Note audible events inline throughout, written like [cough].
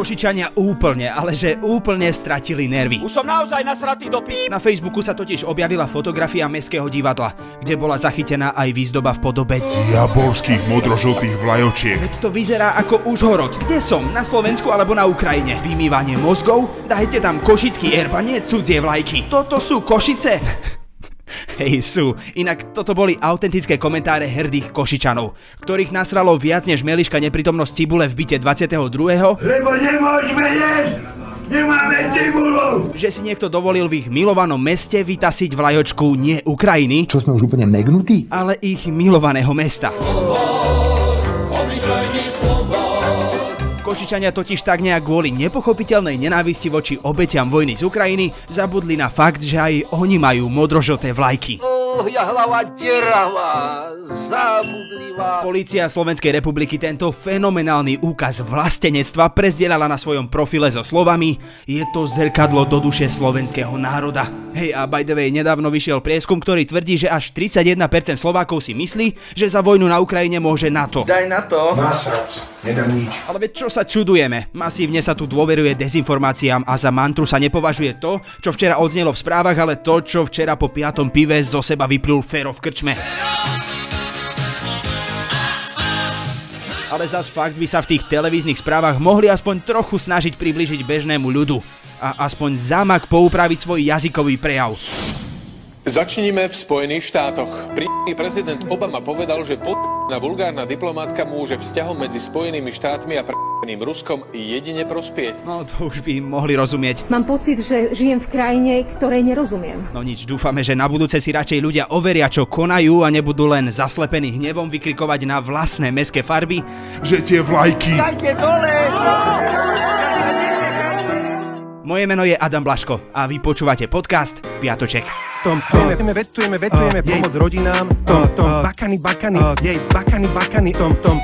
Košičania úplne, ale že úplne stratili nervy. Už som naozaj nasratý do pí... Na Facebooku sa totiž objavila fotografia Mestského divadla, kde bola zachytená aj výzdoba v podobe diabolských modrožltých vlajočiek. Veď to vyzerá ako Užhorod. Kde som? Na Slovensku alebo na Ukrajine? Vymývanie mozgov? Dajte tam košický erb a nie cudzie vlajky. Toto sú Košice? Hej, sú. Inak toto boli autentické komentáre hrdých Košičanov, ktorých nasralo viac než Meliška neprítomnosť Cibule v byte 22. Lebo nemôžeme jesť! Nemáme cibulu! Že si niekto dovolil v ich milovanom meste vytasiť vlajočku nie Ukrajiny, Čo sme už úplne megnutí? ale ich milovaného mesta. Košičania totiž tak nejak kvôli nepochopiteľnej nenávisti voči obetiam vojny z Ukrajiny zabudli na fakt, že aj oni majú modrožlté vlajky. Ja hlava deravá, zabudlivá. Polícia Slovenskej republiky tento fenomenálny úkaz vlastenectva prezdielala na svojom profile so slovami Je to zrkadlo do duše slovenského národa. Hej a by the way, nedávno vyšiel prieskum, ktorý tvrdí, že až 31% Slovákov si myslí, že za vojnu na Ukrajine môže NATO. Daj na to. Nasrac, nedám nič. Ale veď čo sa čudujeme? Masívne sa tu dôveruje dezinformáciám a za mantru sa nepovažuje to, čo včera odznelo v správach, ale to, čo včera po piatom pive zo seba vyplul Fero v krčme. Ale zas fakt by sa v tých televíznych správach mohli aspoň trochu snažiť približiť bežnému ľudu a aspoň zamak poupraviť svoj jazykový prejav. Začníme v Spojených štátoch. Príjemný prezident Obama povedal, že na vulgárna diplomátka môže vzťahom medzi Spojenými štátmi a pre***ným Ruskom jedine prospieť. No to už by mohli rozumieť. Mám pocit, že žijem v krajine, ktorej nerozumiem. No nič, dúfame, že na budúce si radšej ľudia overia, čo konajú a nebudú len zaslepení hnevom vykrikovať na vlastné meské farby. Že tie vlajky Dajte dole! Moje meno je Adam Blaško a vy počúvate podcast Piatoček. Tom, vetujeme, vetujeme, vetujeme, pomoc rodinám, tom, tom, bakany, bakany, jej, bakany, bakany, tom, tom.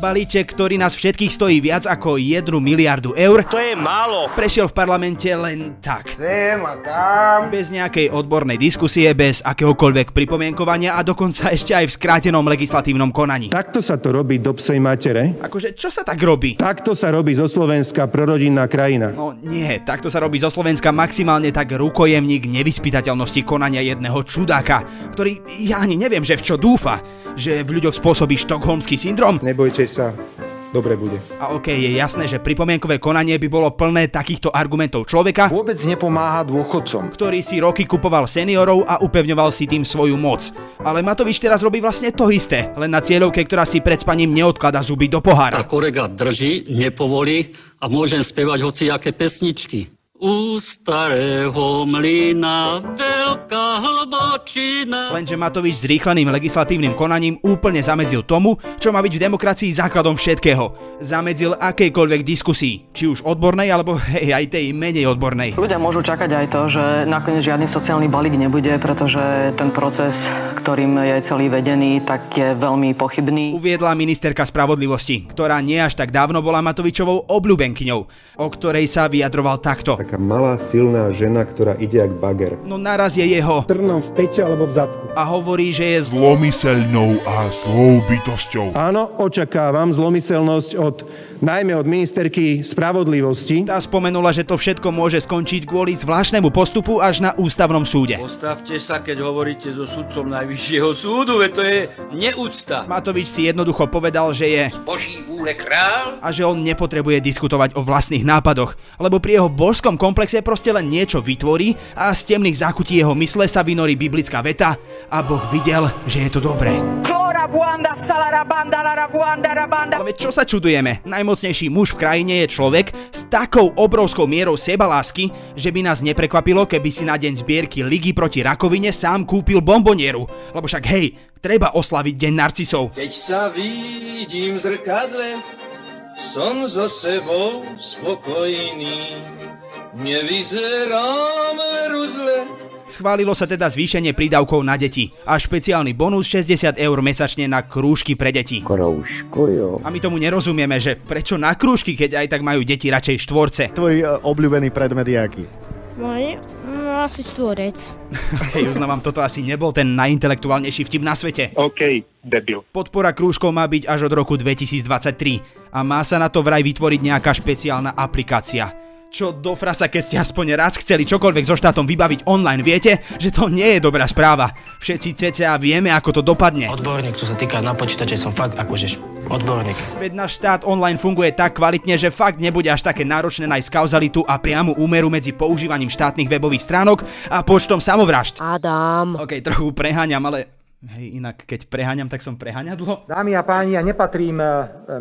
Balíček, ktorý nás všetkých stojí viac ako 1 miliardu eur, To je málo. prešiel v parlamente len tak. Sem a tam. Bez nejakej odbornej diskusie, bez akéhokoľvek pripomienkovania a dokonca ešte aj v skrátenom legislatívnom konaní. Takto sa to robí do psej matere. Akože, čo sa tak robí? Takto sa robí zo Slovenska prorodinná krajina. No nie, takto sa robí zo Slovenska maximálne tak rukojemník nevyspytateľnosti konania jedného čudáka, ktorý ja ani neviem, že v čo dúfa, že v ľuďoch spôsobí štokholmský syndrom. Nebojte sa, dobre bude. A okej, je jasné, že pripomienkové konanie by bolo plné takýchto argumentov človeka, Vôbec nepomáha dôchodcom. ktorý si roky kupoval seniorov a upevňoval si tým svoju moc. Ale Matovič teraz robí vlastne to isté, len na cieľovke, ktorá si pred spaním neodklada zuby do pohára. korega drží, nepovolí a môžem spievať hociaké pesničky. U starého mlyna veľká hlbočina. Lenže Matovič s rýchleným legislatívnym konaním úplne zamedzil tomu, čo má byť v demokracii základom všetkého. Zamedzil akejkoľvek diskusii, či už odbornej, alebo hej, aj tej menej odbornej. Ľudia môžu čakať aj to, že nakoniec žiadny sociálny balík nebude, pretože ten proces, ktorým je celý vedený, tak je veľmi pochybný. Uviedla ministerka spravodlivosti, ktorá nie až tak dávno bola Matovičovou obľúbenkyňou, o ktorej sa vyjadroval takto. Taká malá, silná žena, ktorá ide jak bager. No naraz je jeho Trnom v pete alebo v zadku. a hovorí, že je zl... zlomyselnou a zlou bytosťou. Áno, očakávam zlomyselnosť od, najmä od ministerky spravodlivosti. Tá spomenula, že to všetko môže skončiť kvôli zvláštnemu postupu až na ústavnom súde. Postavte sa, keď hovoríte so sudcom Najvyššieho súdu, veď to je neúcta. Matovič si jednoducho povedal, že je Boží vúle král. a že on nepotrebuje diskutovať o vlastných nápadoch, lebo pri jeho božskom komplexe proste len niečo vytvorí a z temných zákutí jeho mysle sa vynorí biblická veta a Boh videl, že je to dobré. Ale veď čo sa čudujeme? Najmocnejší muž v krajine je človek s takou obrovskou mierou sebalásky, že by nás neprekvapilo, keby si na deň zbierky Ligy proti rakovine sám kúpil bombonieru. Lebo však hej, treba oslaviť deň narcisov. Keď sa vidím v zrkadle, som so sebou spokojný. Nevyzerám veru zle. Schválilo sa teda zvýšenie prídavkov na deti a špeciálny bonus 60 eur mesačne na krúžky pre deti. Kroužko, jo. A my tomu nerozumieme, že prečo na krúžky, keď aj tak majú deti radšej štvorce. Tvoj obľúbený predmet je aký? Môj? No, asi stvorec. [laughs] Hej, uznávam, toto asi nebol ten najintelektuálnejší vtip na svete. OK, debil. Podpora krúžkov má byť až od roku 2023 a má sa na to vraj vytvoriť nejaká špeciálna aplikácia. Čo do frasa, keď ste aspoň raz chceli čokoľvek so štátom vybaviť online, viete, že to nie je dobrá správa. Všetci cca vieme, ako to dopadne. Odborník, čo sa týka na počítače, som fakt akože odborník. Veď náš štát online funguje tak kvalitne, že fakt nebude až také náročné nájsť kauzalitu a priamu úmeru medzi používaním štátnych webových stránok a počtom samovražd. Adam. Ok, trochu preháňam, ale hej, inak keď preháňam, tak som preháňadlo. Dámy a páni, ja nepatrím e,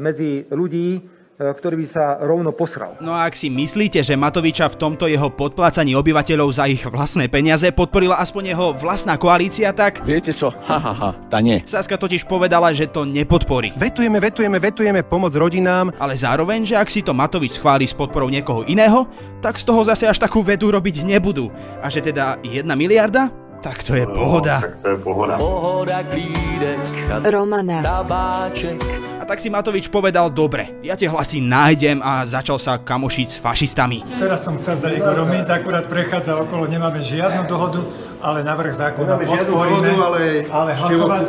medzi ľudí, ktorý by sa rovno posral. No a ak si myslíte, že Matoviča v tomto jeho podplácaní obyvateľov za ich vlastné peniaze podporila aspoň jeho vlastná koalícia, tak... Viete čo? Ha, ha, ha, tá nie. Saska totiž povedala, že to nepodporí. Vetujeme, vetujeme, vetujeme pomoc rodinám. Ale zároveň, že ak si to Matovič schváli s podporou niekoho iného, tak z toho zase až takú vedu robiť nebudú. A že teda jedna miliarda? Tak to je pohoda. Tak to je pohoda. Pohoda, klídek, Romana. tabáček. A tak si Matovič povedal, dobre, ja tie hlasy nájdem a začal sa kamošiť s fašistami. Teraz som chcel za Igorom ísť, akurát prechádza okolo, nemáme žiadnu dohodu, ale navrh zákona Nemáme žiadnu podporíme, dohodu, ale ale hlasovať,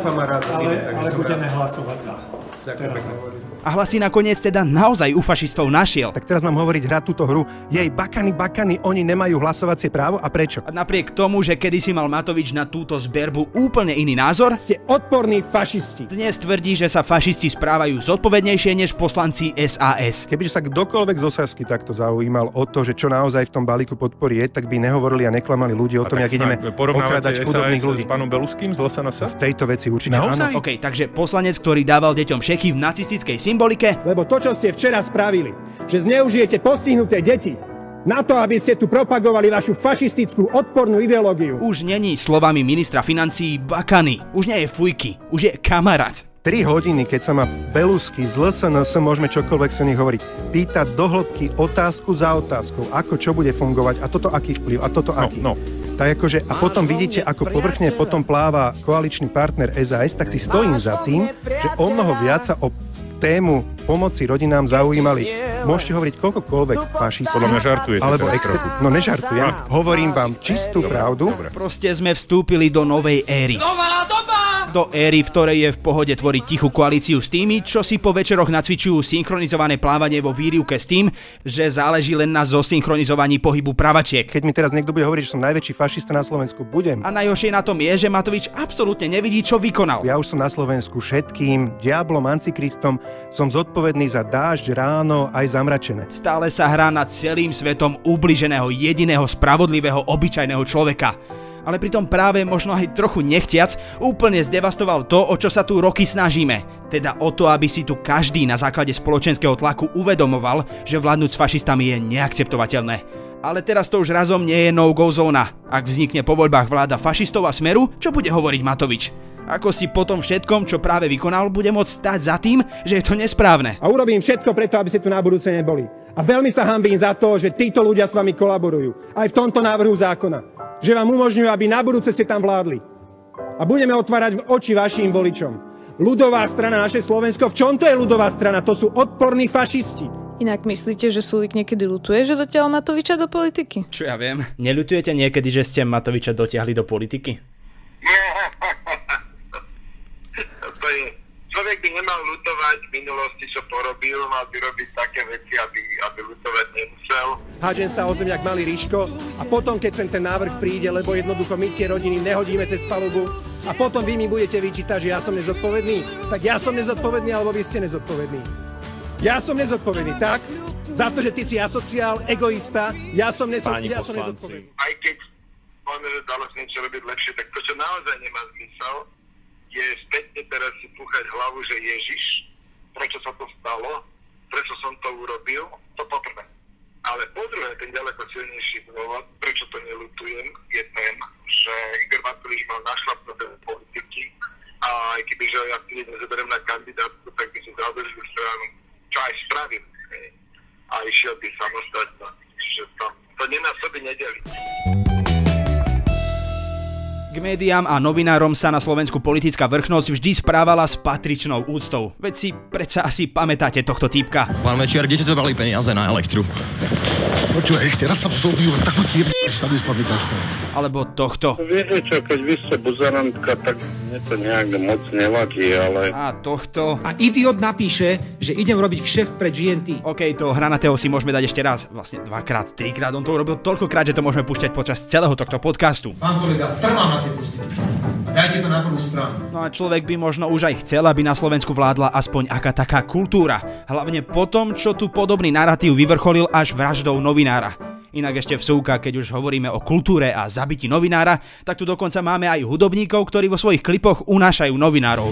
ale, ale budeme hlasovať za. Teraz hovorím. A hlasy nakoniec teda naozaj u fašistov našiel. Tak teraz mám hovoriť hrať túto hru. Jej bakany, bakany, oni nemajú hlasovacie právo a prečo? A napriek tomu, že kedysi mal Matovič na túto zberbu úplne iný názor, Ste odporní fašisti. dnes tvrdí, že sa fašisti správajú zodpovednejšie než poslanci SAS. Kebyže sa kdokoľvek zo Sasky takto zaujímal o to, že čo naozaj v tom balíku podpory je, tak by nehovorili a neklamali ľudí o tom, jak ideme okradať chudobných ľudí. s pánom Beluským z LSNS? V tejto veci určite Naozaj? áno. OK, takže poslanec, ktorý dával deťom šeky v nacistickej symbolike, Lebo to, čo ste včera spravili, že zneužijete postihnuté deti na to, aby ste tu propagovali vašu fašistickú odpornú ideológiu. už není slovami ministra financií bakany, už nie je fujky, už je kamarát. 3 hodiny, keď sa ma Belusky z LSNS, môžeme čokoľvek sa nich hovoriť, pýtať do hĺbky otázku za otázkou, ako čo bude fungovať a toto aký vplyv a toto aký. no. Tak akože, a potom vidíte, ako povrchne potom pláva koaličný partner SAS, tak si stojím za tým, že o mnoho viac sa o tému pomoci rodinám zaujímali. Môžete hovoriť koľkokoľvek fašistov. Podľa mňa žartujete Alebo trochu. No nežartujem, hovorím vám čistú pravdu. Proste sme vstúpili do novej éry. Do éry, v ktorej je v pohode tvoriť tichú koalíciu s tými, čo si po večeroch nacvičujú synchronizované plávanie vo výrivke s tým, že záleží len na zosynchronizovaní pohybu pravačiek. Keď mi teraz niekto bude hovoriť, že som najväčší fašista na Slovensku, budem. A najhoršie na tom je, že Matovič absolútne nevidí, čo vykonal. Ja už som na Slovensku všetkým, diablom, antikristom, som zodpovedný za dážď, ráno, aj zamračené. Stále sa hrá nad celým svetom ubliženého jediného spravodlivého obyčajného človeka. Ale pritom práve možno aj trochu nechtiac úplne zdevastoval to, o čo sa tu roky snažíme. Teda o to, aby si tu každý na základe spoločenského tlaku uvedomoval, že vládnuť s fašistami je neakceptovateľné. Ale teraz to už razom nie je no-go zóna. Ak vznikne po voľbách vláda fašistov a smeru, čo bude hovoriť Matovič? Ako si po tom všetkom, čo práve vykonal, bude môcť stať za tým, že je to nesprávne. A urobím všetko preto, aby ste tu na budúce neboli. A veľmi sa hambím za to, že títo ľudia s vami kolaborujú. Aj v tomto návrhu zákona. Že vám umožňujú, aby na budúce ste tam vládli. A budeme otvárať oči vašim voličom. Ľudová strana naše Slovensko. V čom to je ľudová strana? To sú odporní fašisti. Inak myslíte, že Sulik niekedy lutuje, že dotiaľ Matoviča do politiky? Čo ja viem. Neľutujete niekedy, že ste Matoviča dotiahli do politiky? [laughs] To je, človek by nemal lutovať v minulosti, čo porobil, mal by robiť také veci, aby, aby lutovať nemusel. Hádžem sa o zem, jak malý Ríško a potom, keď sem ten návrh príde, lebo jednoducho my tie rodiny nehodíme cez palubu a potom vy mi budete vyčítať, že ja som nezodpovedný, tak ja som nezodpovedný, alebo vy ste nezodpovední. Ja som nezodpovedný, tak? Za to, že ty si asociál, egoista, ja som, neso- ja som nezodpovedný. Aj keď povieme, že dalo sa niečo robiť lepšie, tak to, čo naozaj nemá zmysel, je spätne teraz si púchať hlavu, že Ježiš, prečo sa to stalo, prečo som to urobil, to poprvé. Ale po druhé, ten ďaleko silnejší dôvod, prečo to nelutujem, je ten, že Igor Matovič mal našlapnuté politiky a aj keby, že ja si nezoberiem na kandidátku, tak by som založil stranu, čo aj spravím. hej. A išiel by samostatne. Čiže to, to nemá sebe nedeliť. Médiám a novinárom sa na Slovensku politická vrchnosť vždy správala s patričnou úctou. Veď si predsa asi pamätáte tohto týpka. Pán Mečiar, kde ste zobrali peniaze na elektru? Počúvaj, ešte raz sa vzobijú, tak ti sa mi spamätáš. Alebo tohto. Viete čo, keď vy ste buzerantka, tak mne to nejak moc nevadí, ale... A tohto. A idiot napíše, že idem robiť kšeft pre GNT. OK, to hranatého si môžeme dať ešte raz. Vlastne dvakrát, trikrát. On to urobil toľkokrát, že to môžeme púšťať počas celého tohto podcastu. Pán kolega, trvám na tej prostitúcii. Dajte to na prvú stranu. No a človek by možno už aj chcel, aby na Slovensku vládla aspoň aká taká kultúra. Hlavne po tom, čo tu podobný narratív vyvrcholil až vraždou novinára. Inak ešte vsúka, keď už hovoríme o kultúre a zabiti novinára, tak tu dokonca máme aj hudobníkov, ktorí vo svojich klipoch unášajú novinárov.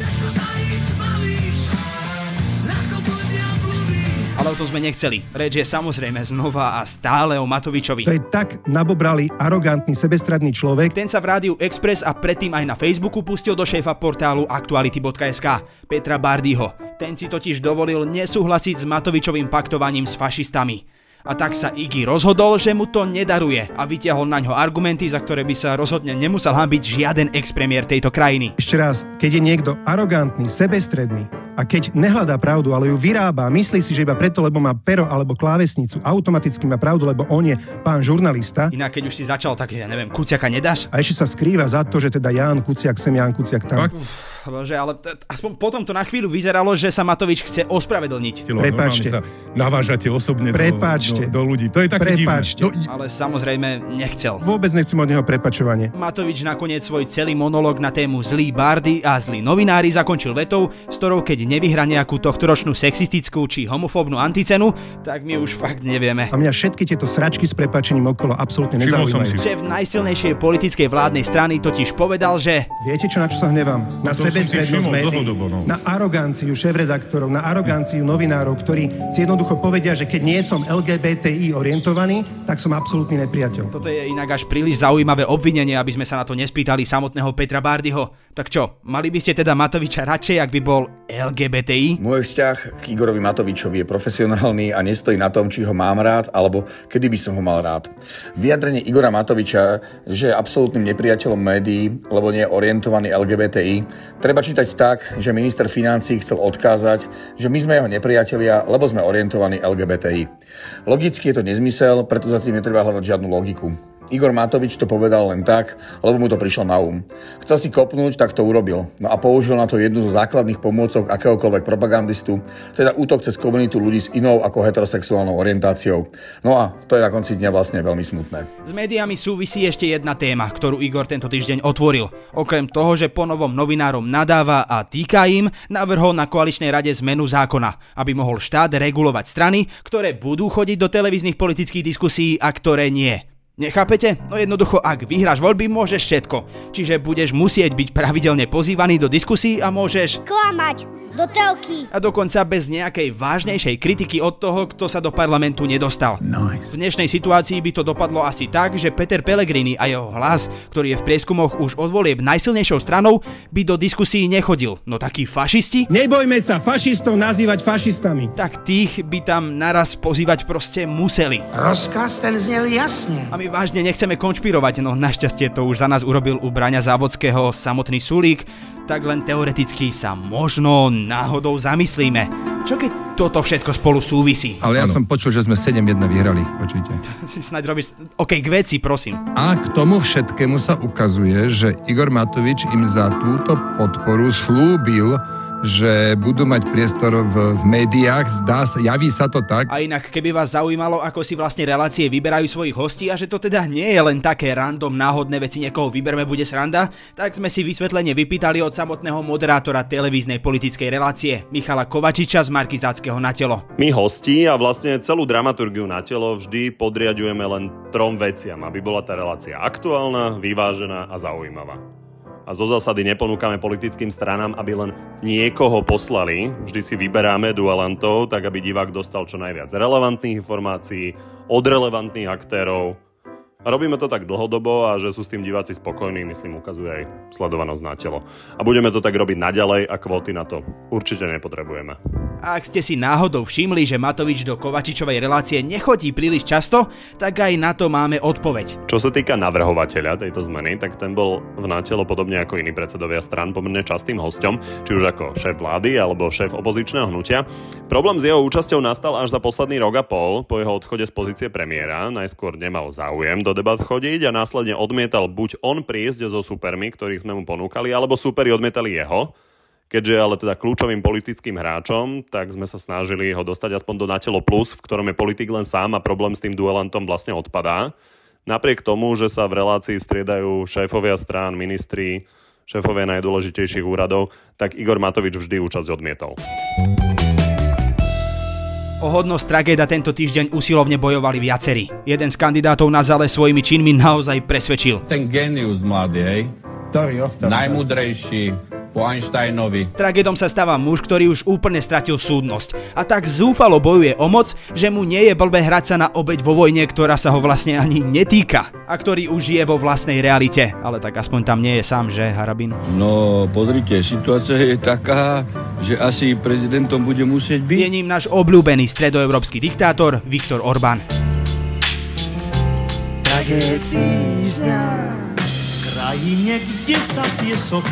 Ale o to sme nechceli. Reč je samozrejme znova a stále o Matovičovi. To je tak nabobralý, arogantný, sebestradný človek. Ten sa v Rádiu Express a predtým aj na Facebooku pustil do šéfa portálu aktuality.sk Petra Bardyho. Ten si totiž dovolil nesúhlasiť s Matovičovým paktovaním s fašistami. A tak sa Iggy rozhodol, že mu to nedaruje a vytiahol na ňo argumenty, za ktoré by sa rozhodne nemusel hambiť žiaden expremiér tejto krajiny. Ešte raz, keď je niekto arogantný, sebestredný a keď nehľadá pravdu, ale ju vyrába, myslí si, že iba preto, lebo má pero alebo klávesnicu, automaticky má pravdu, lebo on je pán žurnalista. Inak keď už si začal, tak ja neviem, Kuciaka nedáš? A ešte sa skrýva za to, že teda Ján Kuciak sem, Ján Kuciak tam. Uf, bože, ale t- aspoň potom to na chvíľu vyzeralo, že sa Matovič chce ospravedlniť. Prepáčte. Sa navážate osobne Prepáčte. Do, do, do ľudí. To je také Prepáčte. divné. No, Ale samozrejme nechcel. Vôbec nechcem od neho prepačovanie. Matovič nakoniec svoj celý monológ na tému zlí bardy a zlí novinári zakončil vetou, s ktorou keď nevyhra nejakú tohtoročnú sexistickú či homofóbnu anticenu, tak my už fakt nevieme. A mňa všetky tieto sračky s prepačením okolo absolútne nezaujímajú. Šéf najsilnejšej politickej vládnej strany totiž povedal, že Viete, čo na čo sa hnevám? Na To všimol médií, no. na aroganciu šéf-redaktorov, na aroganciu novinárov, ktorí si jednoducho povedia, že keď nie som LGBTI orientovaný, tak som absolútny nepriateľ. toto je inak až príliš zaujímavé obvinenie, aby sme sa na to nespýtali samotného Petra Bardyho. Tak čo, mali by ste teda Matoviča radšej, ak by bol LGBTI? Môj vzťah k Igorovi Matovičovi je profesionálny a nestojí na tom, či ho mám rád, alebo kedy by som ho mal rád. Vyjadrenie Igora Matoviča, že je absolútnym nepriateľom médií, lebo nie je orientovaný LGBTI, treba čítať tak, že minister financí chcel odkázať, že my sme jeho nepriatelia, lebo sme orientovaní LGBTI. Logicky je to nezmysel, preto za tým netreba hľadať žiadnu logiku. Igor Matovič to povedal len tak, lebo mu to prišlo na um. Chcel si kopnúť, tak to urobil. No a použil na to jednu zo základných pomôcok akéhokoľvek propagandistu, teda útok cez komunitu ľudí s inou ako heterosexuálnou orientáciou. No a to je na konci dňa vlastne veľmi smutné. S médiami súvisí ešte jedna téma, ktorú Igor tento týždeň otvoril. Okrem toho, že po novom novinárom nadáva a týka im, navrhol na koaličnej rade zmenu zákona, aby mohol štát regulovať strany, ktoré budú chodiť do televíznych politických diskusí a ktoré nie. Nechápete? No jednoducho, ak vyhráš voľby, môžeš všetko. Čiže budeš musieť byť pravidelne pozývaný do diskusí a môžeš Klamať do telky. a dokonca bez nejakej vážnejšej kritiky od toho, kto sa do parlamentu nedostal. Nice. V dnešnej situácii by to dopadlo asi tak, že Peter Pellegrini a jeho hlas, ktorý je v prieskumoch už od volieb najsilnejšou stranou, by do diskusí nechodil. No takí fašisti? Nebojme sa fašistov nazývať fašistami. Tak tých by tam naraz pozývať proste museli. Rozkaz ten znel jasne. A my vážne nechceme konšpirovať, no našťastie to už za nás urobil u Braňa Závodského samotný Sulík, tak len teoreticky sa možno náhodou zamyslíme. Čo keď toto všetko spolu súvisí? Ale ja som počul, že sme 7-1 vyhrali, počujte. [laughs] Si snaď robíš... OK, k veci, prosím. A k tomu všetkému sa ukazuje, že Igor Matovič im za túto podporu slúbil, že budú mať priestor v, v médiách, zdá sa, javí sa to tak. A inak, keby vás zaujímalo, ako si vlastne relácie vyberajú svojich hostí a že to teda nie je len také random náhodné veci, niekoho vyberme, bude sranda, tak sme si vysvetlenie vypýtali od samotného moderátora televíznej politickej relácie, Michala Kovačiča z Markizáckého na telo. My hosti a vlastne celú dramaturgiu na telo vždy podriadujeme len trom veciam, aby bola tá relácia aktuálna, vyvážená a zaujímavá. A zo zásady neponúkame politickým stranám, aby len niekoho poslali. Vždy si vyberáme dualantov, tak aby divák dostal čo najviac relevantných informácií od relevantných aktérov. A robíme to tak dlhodobo a že sú s tým diváci spokojní, myslím, ukazuje aj sledovanosť na telo. A budeme to tak robiť naďalej a kvóty na to určite nepotrebujeme. Ak ste si náhodou všimli, že Matovič do Kovačičovej relácie nechodí príliš často, tak aj na to máme odpoveď. Čo sa týka navrhovateľa tejto zmeny, tak ten bol v nátelo podobne ako iní predsedovia stran pomerne častým hostom, či už ako šéf vlády alebo šéf opozičného hnutia. Problém s jeho účasťou nastal až za posledný rok a pol po jeho odchode z pozície premiéra. Najskôr nemal záujem do debat chodiť a následne odmietal buď on prísť so supermi, ktorých sme mu ponúkali, alebo superi odmietali jeho. Keďže ale teda kľúčovým politickým hráčom, tak sme sa snažili ho dostať aspoň do Natelo Plus, v ktorom je politik len sám a problém s tým duelantom vlastne odpadá. Napriek tomu, že sa v relácii striedajú šéfovia strán, ministri, šéfovia najdôležitejších úradov, tak Igor Matovič vždy účasť odmietol. O hodnosť tragéda tento týždeň usilovne bojovali viacerí. Jeden z kandidátov na zale svojimi činmi naozaj presvedčil. Ten genius mladý, hej? Ktorý, Najmudrejší, po Einsteinovi. Tragédom sa stáva muž, ktorý už úplne stratil súdnosť a tak zúfalo bojuje o moc, že mu nie je blbé hrať sa na obeď vo vojne, ktorá sa ho vlastne ani netýka a ktorý už je vo vlastnej realite. Ale tak aspoň tam nie je sám, že Harabin? No, pozrite, situácia je taká, že asi prezidentom bude musieť byť. Je ním náš obľúbený stredoeurópsky diktátor Viktor Orbán. Tragéd týždňa krajine, kde sa piesok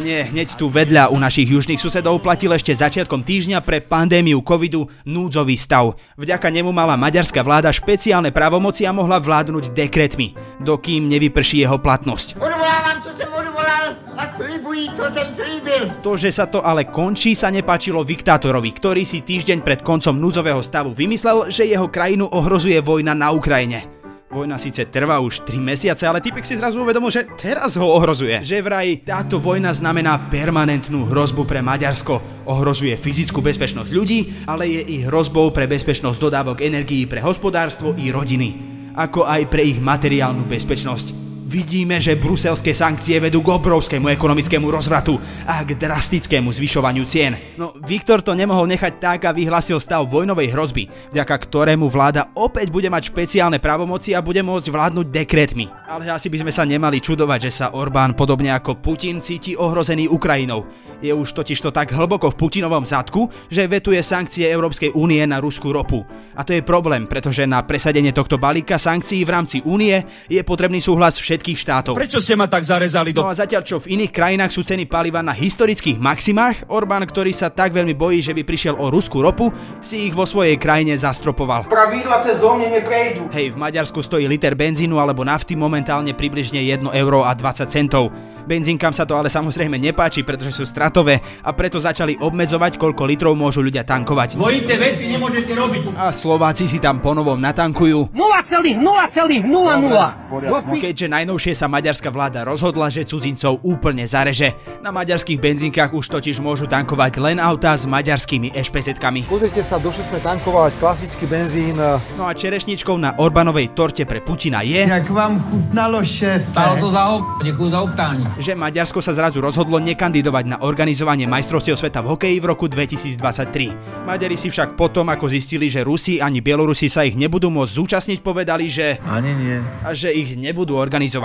ale nie, hneď tu vedľa u našich južných susedov platil ešte začiatkom týždňa pre pandémiu covidu núdzový stav. Vďaka nemu mala maďarská vláda špeciálne právomoci a mohla vládnuť dekretmi, dokým nevyprší jeho platnosť. Odvolávam, čo som odvolal a slibují, čo som slíbil. To, že sa to ale končí, sa nepáčilo diktátorovi, ktorý si týždeň pred koncom núdzového stavu vymyslel, že jeho krajinu ohrozuje vojna na Ukrajine. Vojna síce trvá už 3 mesiace, ale typek si zrazu uvedomil, že teraz ho ohrozuje. Že vraj táto vojna znamená permanentnú hrozbu pre Maďarsko. Ohrozuje fyzickú bezpečnosť ľudí, ale je i hrozbou pre bezpečnosť dodávok energií pre hospodárstvo i rodiny. Ako aj pre ich materiálnu bezpečnosť. Vidíme, že bruselské sankcie vedú k obrovskému ekonomickému rozvratu a k drastickému zvyšovaniu cien. No, Viktor to nemohol nechať tak a vyhlasil stav vojnovej hrozby, vďaka ktorému vláda opäť bude mať špeciálne právomoci a bude môcť vládnuť dekretmi. Ale asi by sme sa nemali čudovať, že sa Orbán podobne ako Putin cíti ohrozený Ukrajinou. Je už totižto tak hlboko v Putinovom zadku, že vetuje sankcie Európskej únie na ruskú ropu. A to je problém, pretože na presadenie tohto balíka sankcií v rámci únie je potrebný súhlas všetkých všetkých štátov. Prečo ste ma tak zarezali do... No a zatiaľ čo v iných krajinách sú ceny paliva na historických maximách, Orbán, ktorý sa tak veľmi bojí, že by prišiel o ruskú ropu, si ich vo svojej krajine zastropoval. Pravidla cez mne neprejdú. Hej, v Maďarsku stojí liter benzínu alebo nafty momentálne približne 1 euro a 20 centov. Benzínkam sa to ale samozrejme nepáči, pretože sú stratové a preto začali obmedzovať, koľko litrov môžu ľudia tankovať. Dvojité veci nemôžete robiť. A Slováci si tam ponovom natankujú. 0,0,00. Keďže najnovšie sa maďarská vláda rozhodla, že cudzincov úplne zareže. Na maďarských benzínkach už totiž môžu tankovať len autá s maďarskými ešpezetkami. Pozrite sa, došli sme tankovať klasický benzín. No a čerešničkou na Orbánovej torte pre Putina je... Jak vám chutnalo, šéf? Stalo to za hop, ďakujem za uptání že Maďarsko sa zrazu rozhodlo nekandidovať na organizovanie majstrovstiev sveta v hokeji v roku 2023. Maďari si však potom, ako zistili, že Rusi ani Bielorusi sa ich nebudú môcť zúčastniť, povedali, že... Ani nie. A že ich nebudú organizovať.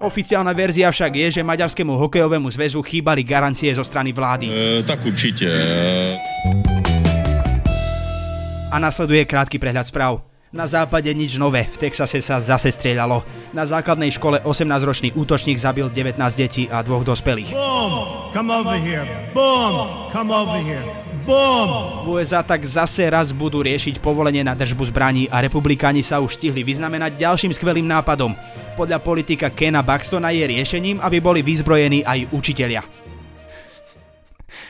Oficiálna verzia však je, že Maďarskému hokejovému zväzu chýbali garancie zo strany vlády. E, tak určite. A nasleduje krátky prehľad správ. Na západe nič nové, v Texase sa zase strieľalo. Na základnej škole 18-ročný útočník zabil 19 detí a dvoch dospelých. Boom! Come over here. Boom! Come over here. Boom! V USA tak zase raz budú riešiť povolenie na držbu zbraní a republikáni sa už stihli vyznamenať ďalším skvelým nápadom. Podľa politika Kena Buxtona je riešením, aby boli vyzbrojení aj učitelia.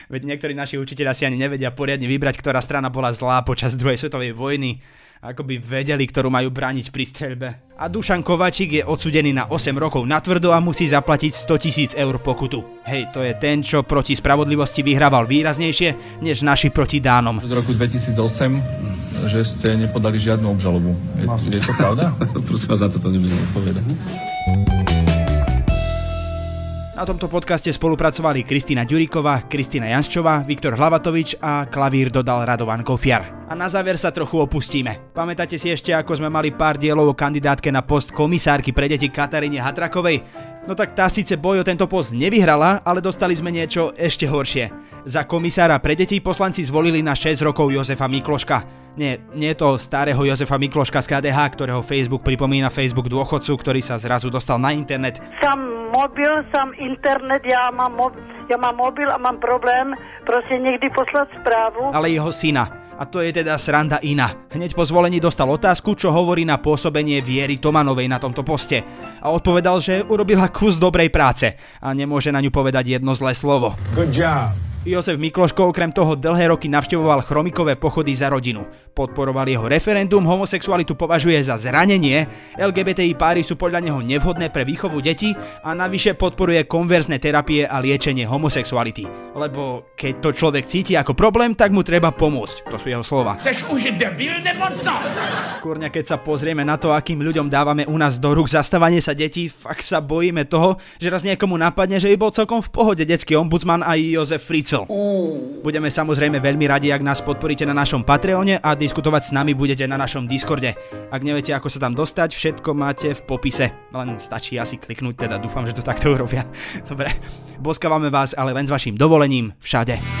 Veď niektorí naši učiteľia si ani nevedia poriadne vybrať, ktorá strana bola zlá počas druhej svetovej vojny ako by vedeli, ktorú majú brániť pri streľbe. A Dušan Kovačík je odsudený na 8 rokov na tvrdo a musí zaplatiť 100 tisíc eur pokutu. Hej, to je ten, čo proti spravodlivosti vyhrával výraznejšie, než naši proti Dánom. Od roku 2008, že ste nepodali žiadnu obžalobu. Je, je to pravda? [laughs] Prosím vás, za toto nebudem odpovedať. Na tomto podcaste spolupracovali Kristýna Ďuriková, Kristýna Janščová, Viktor Hlavatovič a klavír dodal Radovan Kofiar. A na záver sa trochu opustíme. Pamätáte si ešte, ako sme mali pár dielov o kandidátke na post komisárky pre deti Kataríne Hatrakovej? No tak tá síce boj o tento post nevyhrala, ale dostali sme niečo ešte horšie. Za komisára pre deti poslanci zvolili na 6 rokov Jozefa Mikloška. Nie, nie to starého Jozefa Mikloška z KDH, ktorého Facebook pripomína Facebook dôchodcu, ktorý sa zrazu dostal na internet. Sam mobil, sam internet, ja mám, mob- ja mám mobil a mám problém proste niekdy poslať správu. Ale jeho syna. A to je teda sranda Ina. Hneď po zvolení dostal otázku, čo hovorí na pôsobenie Viery Tomanovej na tomto poste. A odpovedal, že urobila kus dobrej práce a nemôže na ňu povedať jedno zlé slovo. Good job. Jozef Mikloško okrem toho dlhé roky navštevoval chromikové pochody za rodinu. Podporoval jeho referendum, homosexualitu považuje za zranenie, LGBTI páry sú podľa neho nevhodné pre výchovu detí a navyše podporuje konverzné terapie a liečenie homosexuality. Lebo keď to človek cíti ako problém, tak mu treba pomôcť. To sú jeho slova. Seš už debil nebo co? Kurňa, keď sa pozrieme na to, akým ľuďom dávame u nás do rúk zastávanie sa detí, fakt sa bojíme toho, že raz niekomu napadne, že by bol celkom v pohode detský ombudsman aj Jozef Fric Pixel. Budeme samozrejme veľmi radi, ak nás podporíte na našom Patreone a diskutovať s nami budete na našom Discorde. Ak neviete, ako sa tam dostať, všetko máte v popise. Len stačí asi kliknúť, teda dúfam, že to takto urobia. [laughs] Dobre, boskávame vás, ale len s vašim dovolením všade.